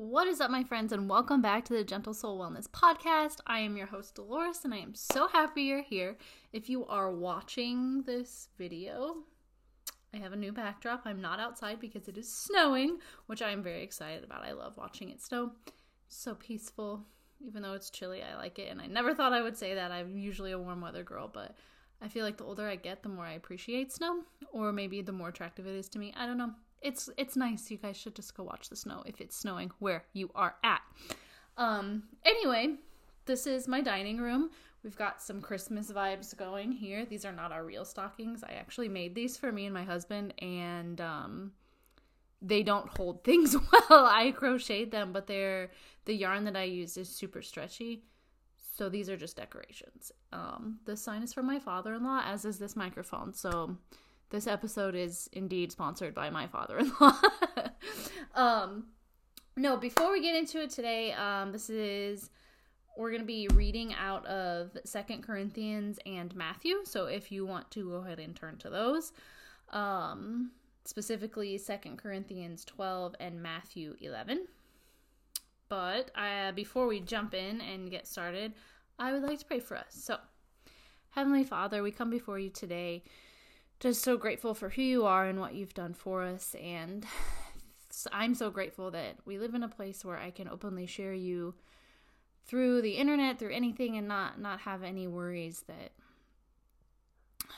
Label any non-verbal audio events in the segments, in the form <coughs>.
What is up, my friends, and welcome back to the Gentle Soul Wellness Podcast. I am your host, Dolores, and I am so happy you're here. If you are watching this video, I have a new backdrop. I'm not outside because it is snowing, which I am very excited about. I love watching it snow. So peaceful. Even though it's chilly, I like it. And I never thought I would say that. I'm usually a warm weather girl, but I feel like the older I get, the more I appreciate snow, or maybe the more attractive it is to me. I don't know it's it's nice. You guys should just go watch the snow if it's snowing where you are at. Um anyway, this is my dining room. We've got some Christmas vibes going here. These are not our real stockings. I actually made these for me and my husband and um they don't hold things <laughs> well. I crocheted them, but they're the yarn that I use is super stretchy. So these are just decorations. Um this sign is from my father-in-law as is this microphone. So this episode is indeed sponsored by my father-in-law. <laughs> um, no, before we get into it today, um, this is we're going to be reading out of Second Corinthians and Matthew. So if you want to go ahead and turn to those, um, specifically Second Corinthians 12 and Matthew 11. But uh, before we jump in and get started, I would like to pray for us. So, Heavenly Father, we come before you today just so grateful for who you are and what you've done for us. And <sighs> I'm so grateful that we live in a place where I can openly share you through the internet, through anything, and not not have any worries that <sighs>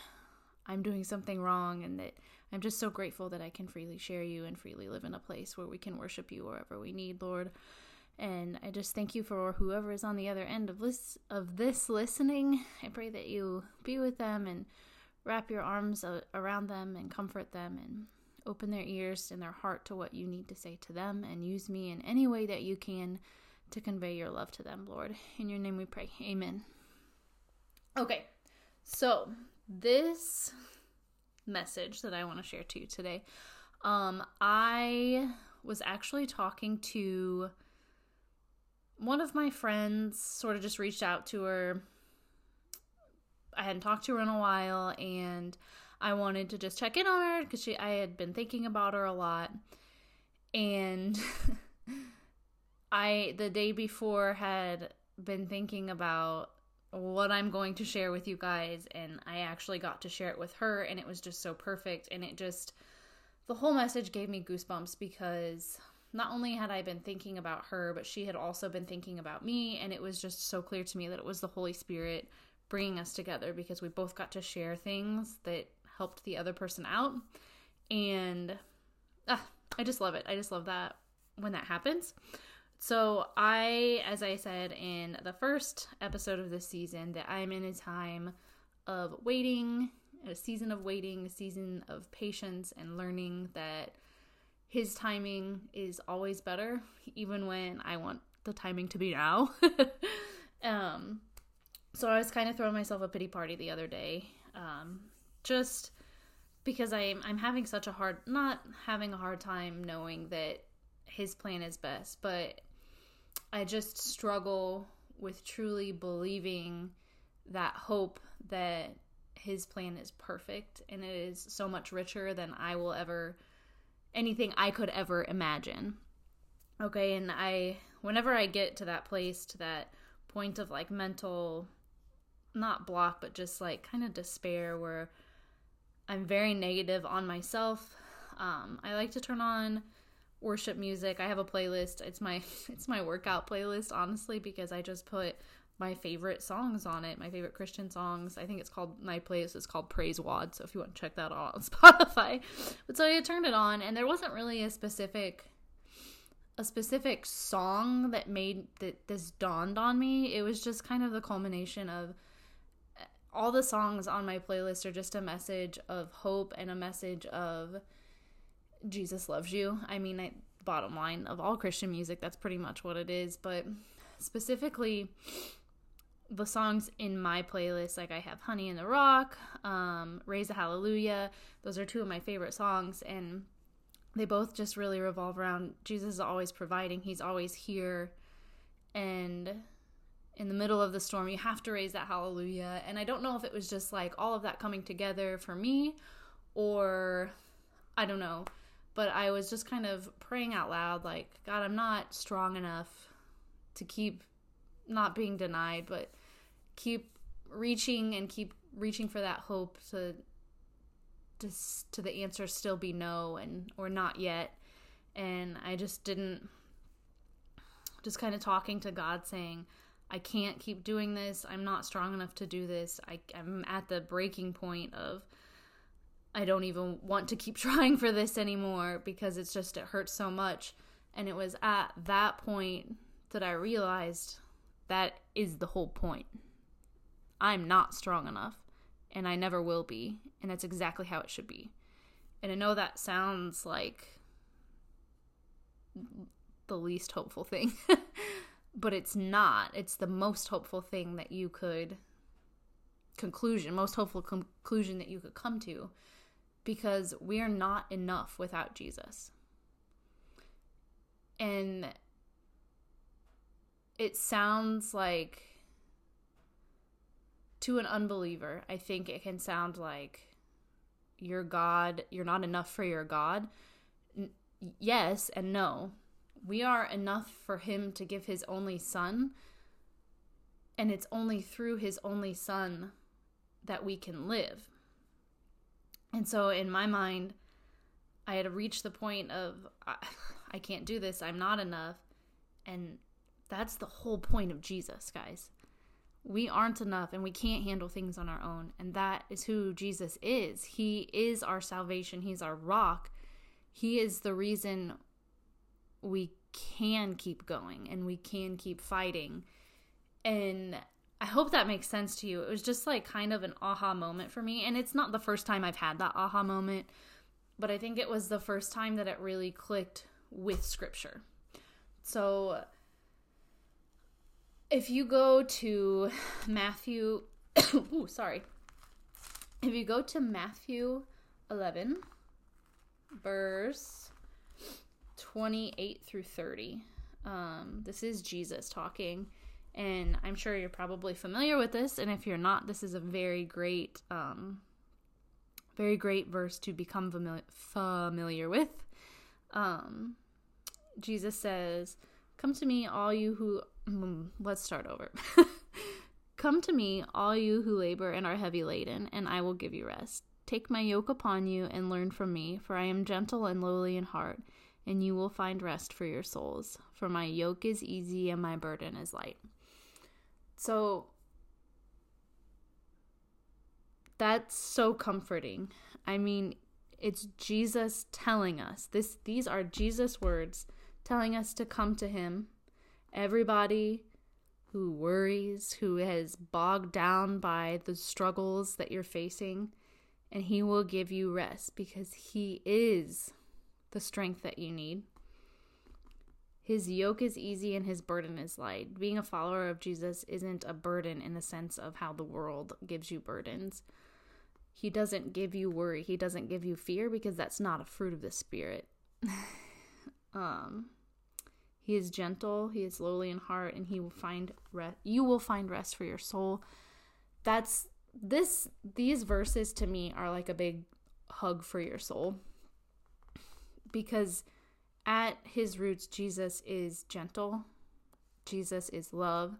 I'm doing something wrong, and that I'm just so grateful that I can freely share you and freely live in a place where we can worship you wherever we need, Lord. And I just thank you for whoever is on the other end of this of this listening. I pray that you be with them and wrap your arms around them and comfort them and open their ears and their heart to what you need to say to them and use me in any way that you can to convey your love to them, Lord. In your name we pray. Amen. Okay, so this message that I want to share to you today, um, I was actually talking to one of my friends, sort of just reached out to her I hadn't talked to her in a while and I wanted to just check in on her because she I had been thinking about her a lot. And <laughs> I the day before had been thinking about what I'm going to share with you guys and I actually got to share it with her and it was just so perfect and it just the whole message gave me goosebumps because not only had I been thinking about her, but she had also been thinking about me. And it was just so clear to me that it was the Holy Spirit bringing us together because we both got to share things that helped the other person out. And ah, I just love it. I just love that when that happens. So, I, as I said in the first episode of this season, that I'm in a time of waiting, a season of waiting, a season of patience and learning that his timing is always better, even when I want the timing to be now. <laughs> um, so I was kind of throwing myself a pity party the other day, um, just because I'm I'm having such a hard not having a hard time knowing that his plan is best, but I just struggle with truly believing that hope that his plan is perfect and it is so much richer than I will ever anything I could ever imagine. Okay, and I whenever I get to that place to that point of like mental not block, but just like kind of despair where I'm very negative on myself. Um, I like to turn on worship music. I have a playlist. It's my <laughs> it's my workout playlist, honestly, because I just put my favorite songs on it, my favorite Christian songs. I think it's called my playlist is called Praise Wad. So if you want to check that out on <laughs> Spotify, but so I turned it on, and there wasn't really a specific a specific song that made that this dawned on me. It was just kind of the culmination of all the songs on my playlist are just a message of hope and a message of Jesus loves you. I mean, I, bottom line of all Christian music, that's pretty much what it is. But specifically, the songs in my playlist, like I have Honey in the Rock, um, Raise a Hallelujah. Those are two of my favorite songs, and they both just really revolve around Jesus is always providing. He's always here, and in the middle of the storm, you have to raise that hallelujah. And I don't know if it was just like all of that coming together for me or I don't know. but I was just kind of praying out loud, like, God, I'm not strong enough to keep not being denied, but keep reaching and keep reaching for that hope to just to the answer still be no and or not yet and i just didn't just kind of talking to god saying i can't keep doing this. I'm not strong enough to do this. I, i'm at the breaking point of i don't even want to keep <laughs> trying for this anymore because it's just it hurts so much. And it was at that point that i realized that is the whole point. I'm not strong enough and I never will be, and that's exactly how it should be. And I know that sounds like the least hopeful thing, <laughs> but it's not. It's the most hopeful thing that you could conclusion, most hopeful conclusion that you could come to because we are not enough without Jesus. And it sounds like to an unbeliever, I think it can sound like your God, you're not enough for your God. N- yes and no. We are enough for Him to give His only Son, and it's only through His only Son that we can live. And so, in my mind, I had reached the point of I, can't do this, I'm not enough. And that's the whole point of Jesus, guys we aren't enough and we can't handle things on our own. And that is who Jesus is. He is our salvation, He's our rock. He is the reason we can keep going and we can keep fighting. And I hope that makes sense to you. It was just like kind of an aha moment for me. And it's not the first time I've had that aha moment, but I think it was the first time that it really clicked with scripture. So if you go to Matthew, <coughs> ooh, sorry. If you go to Matthew 11, verse 28 through 30, um, this is Jesus talking. And I'm sure you're probably familiar with this. And if you're not, this is a very great, um, very great verse to become familiar, familiar with. Um, Jesus says, Come to me, all you who let's start over. <laughs> Come to me, all you who labor and are heavy laden, and I will give you rest. Take my yoke upon you and learn from me, for I am gentle and lowly in heart, and you will find rest for your souls. For my yoke is easy and my burden is light. So that's so comforting. I mean, it's Jesus telling us this these are Jesus words telling us to come to him everybody who worries, who is bogged down by the struggles that you're facing, and He will give you rest because He is the strength that you need. His yoke is easy and his burden is light. Being a follower of Jesus isn't a burden in the sense of how the world gives you burdens. He doesn't give you worry, he doesn't give you fear because that's not a fruit of the spirit. <laughs> um he is gentle, he is lowly in heart, and he will find rest. You will find rest for your soul. That's this. These verses to me are like a big hug for your soul because at his roots, Jesus is gentle. Jesus is love.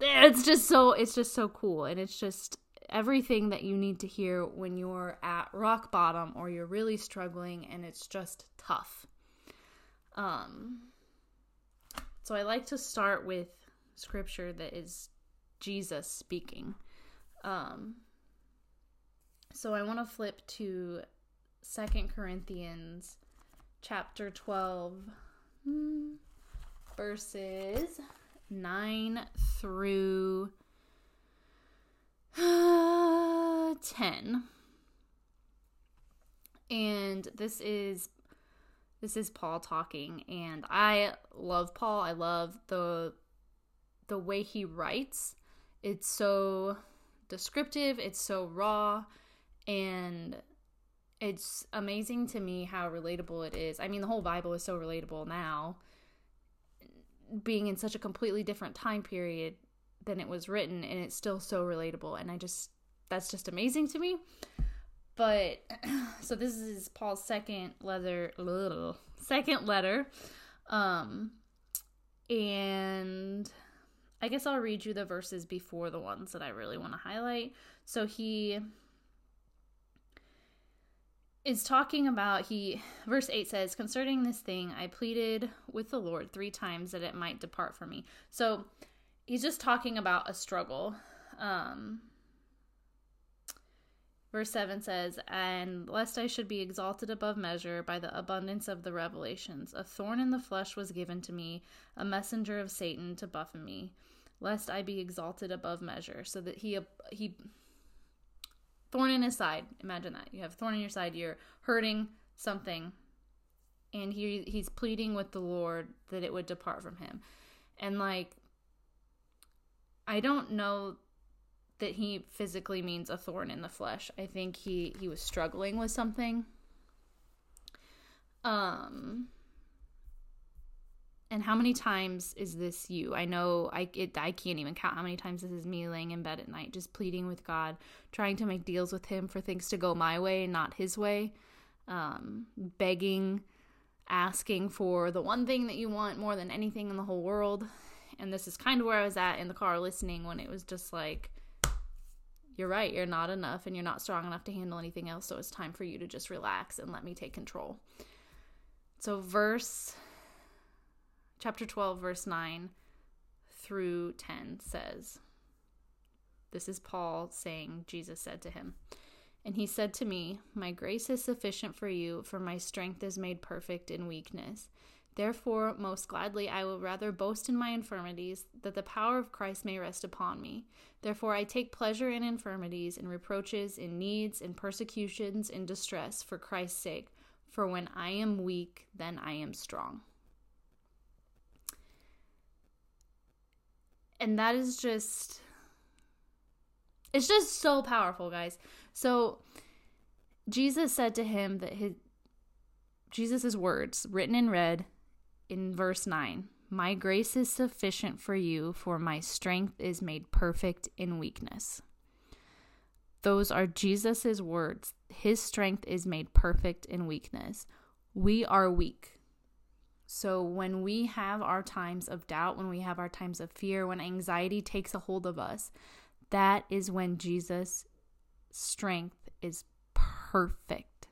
It's just so it's just so cool and it's just everything that you need to hear when you're at rock bottom or you're really struggling and it's just tough. Um, so I like to start with scripture that is Jesus speaking. Um, so I want to flip to Second Corinthians chapter 12 hmm, verses 9 through uh, 10. And this is this is Paul talking and I love Paul. I love the the way he writes. It's so descriptive, it's so raw and it's amazing to me how relatable it is. I mean, the whole Bible is so relatable now, being in such a completely different time period than it was written, and it's still so relatable. And I just, that's just amazing to me. but <clears throat> so this is Paul's second letter, second letter, um, and I guess I'll read you the verses before the ones that I really want to highlight. So he is talking about he verse 8 says concerning this thing i pleaded with the lord three times that it might depart from me. So he's just talking about a struggle. Um verse 7 says and lest i should be exalted above measure by the abundance of the revelations a thorn in the flesh was given to me a messenger of satan to buffet me lest i be exalted above measure. So that he he thorn in his side. Imagine that. You have a thorn in your side, you're hurting something. And he he's pleading with the Lord that it would depart from him. And like I don't know that he physically means a thorn in the flesh. I think he he was struggling with something. Um and how many times is this you? I know I it, I can't even count how many times this is me laying in bed at night just pleading with God, trying to make deals with him for things to go my way and not his way. Um, begging, asking for the one thing that you want more than anything in the whole world. And this is kind of where I was at in the car listening when it was just like you're right, you're not enough and you're not strong enough to handle anything else, so it's time for you to just relax and let me take control. So verse chapter 12, verse 9 through 10 says, This is Paul saying, Jesus said to him, And he said to me, My grace is sufficient for you, for my strength is made perfect in weakness. Therefore, most gladly, I will rather boast in my infirmities, that the power of Christ may rest upon me. Therefore, I take pleasure in infirmities, in reproaches, in needs, in persecutions, in distress, for Christ's sake. For when I am weak, then I am strong. And that is just it's just so powerful guys. So jesus said to him that his jesus' words written in red in verse 9 my grace is sufficient for you for my strength is made perfect in weakness. Those are jesus' words. His strength is made perfect in weakness. We are weak so, when we have our times of doubt, when we have our times of fear, when anxiety takes a hold of us, that is when Jesus' strength is perfect.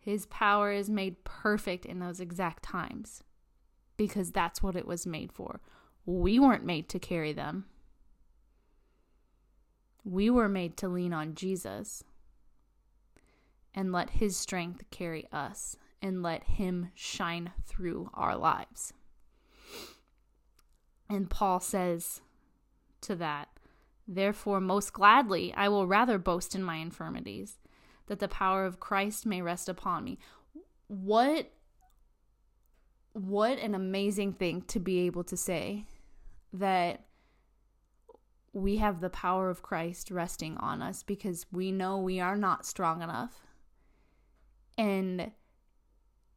His power is made perfect in those exact times because that's what it was made for. We weren't made to carry them, we were made to lean on Jesus and let his strength carry us and let Him shine through our lives. And Paul says to that, Therefore, most gladly, I will rather boast in my infirmities, that the power of Christ may rest upon me. What what an amazing thing to be able to say that we have the power of Christ resting on us because we know we are not strong enough. And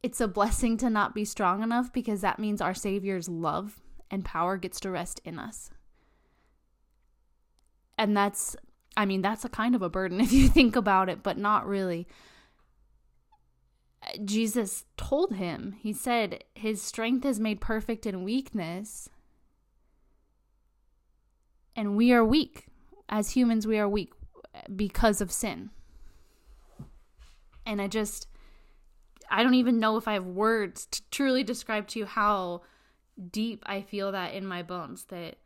it's a blessing to not be strong enough because that means our Savior's love and power gets to rest in us. And that's, I mean, that's a kind of a burden <laughs> if you think about it, but not really. Jesus told him, He said, His strength is made perfect in weakness. And we are weak. As humans, we are weak because of sin. And I just, I don't even know if I have words to truly describe to you how deep I feel that in my bones that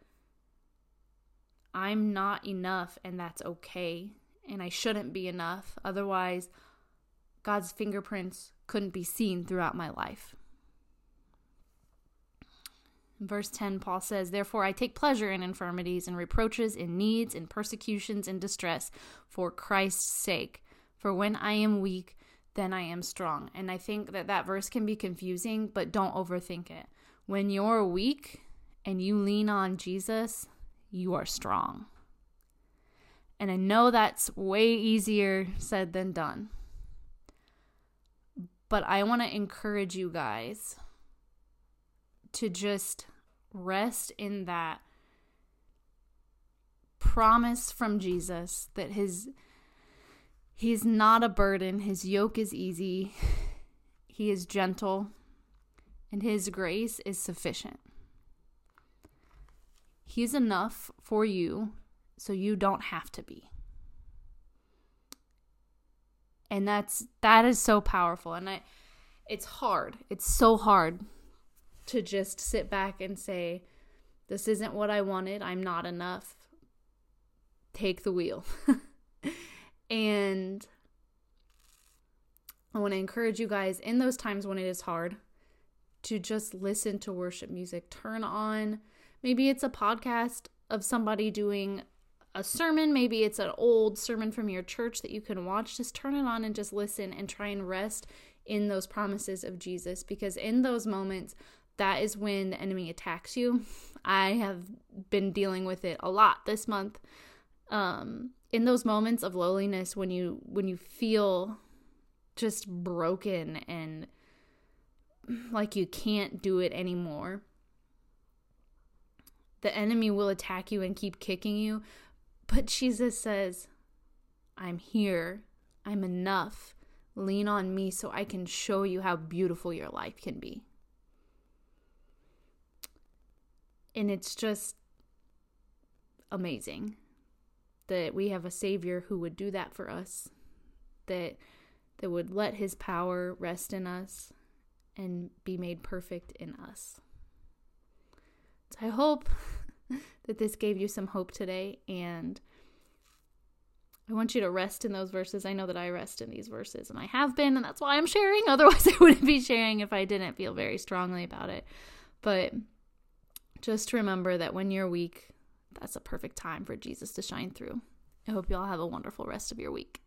I'm not enough and that's okay and I shouldn't be enough. Otherwise, God's fingerprints couldn't be seen throughout my life. Verse 10, Paul says, Therefore I take pleasure in infirmities and reproaches, in needs, in persecutions, in distress, for Christ's sake. For when I am weak, then I am strong. And I think that that verse can be confusing, but don't overthink it. When you're weak and you lean on Jesus, you are strong. And I know that's way easier said than done. But I want to encourage you guys to just rest in that promise from Jesus that his He's not a burden. His yoke is easy. He is gentle, and his grace is sufficient. He's enough for you so you don't have to be. And that's that is so powerful and I it's hard. It's so hard to just sit back and say this isn't what I wanted. I'm not enough. Take the wheel. <laughs> and I want to encourage you guys in those times when it is hard to just listen to worship music. Turn on maybe it's a podcast of somebody doing a sermon, maybe it's an old sermon from your church that you can watch. Just turn it on and just listen and try and rest in those promises of Jesus because in those moments, that is when the enemy attacks you. I have been dealing with it a lot this month. Um, in those moments of loneliness when you when you feel just broken and like you can't do it anymore. The enemy will attack you and keep kicking you, but Jesus says, I'm here. I'm enough. Lean on me so I can show you how beautiful your life can be. And it's just amazing that we have a savior who would do that for us that that would let his power rest in us and be made perfect in us. So I hope <laughs> that this gave you some hope today and I want you to rest in those verses. I know that I rest in these verses and I have been and that's why I'm sharing. <laughs> Otherwise I wouldn't be sharing if I didn't feel very strongly about it. But just remember that when you're weak, that's a perfect time for Jesus to shine through. I hope you all have a wonderful rest of your week.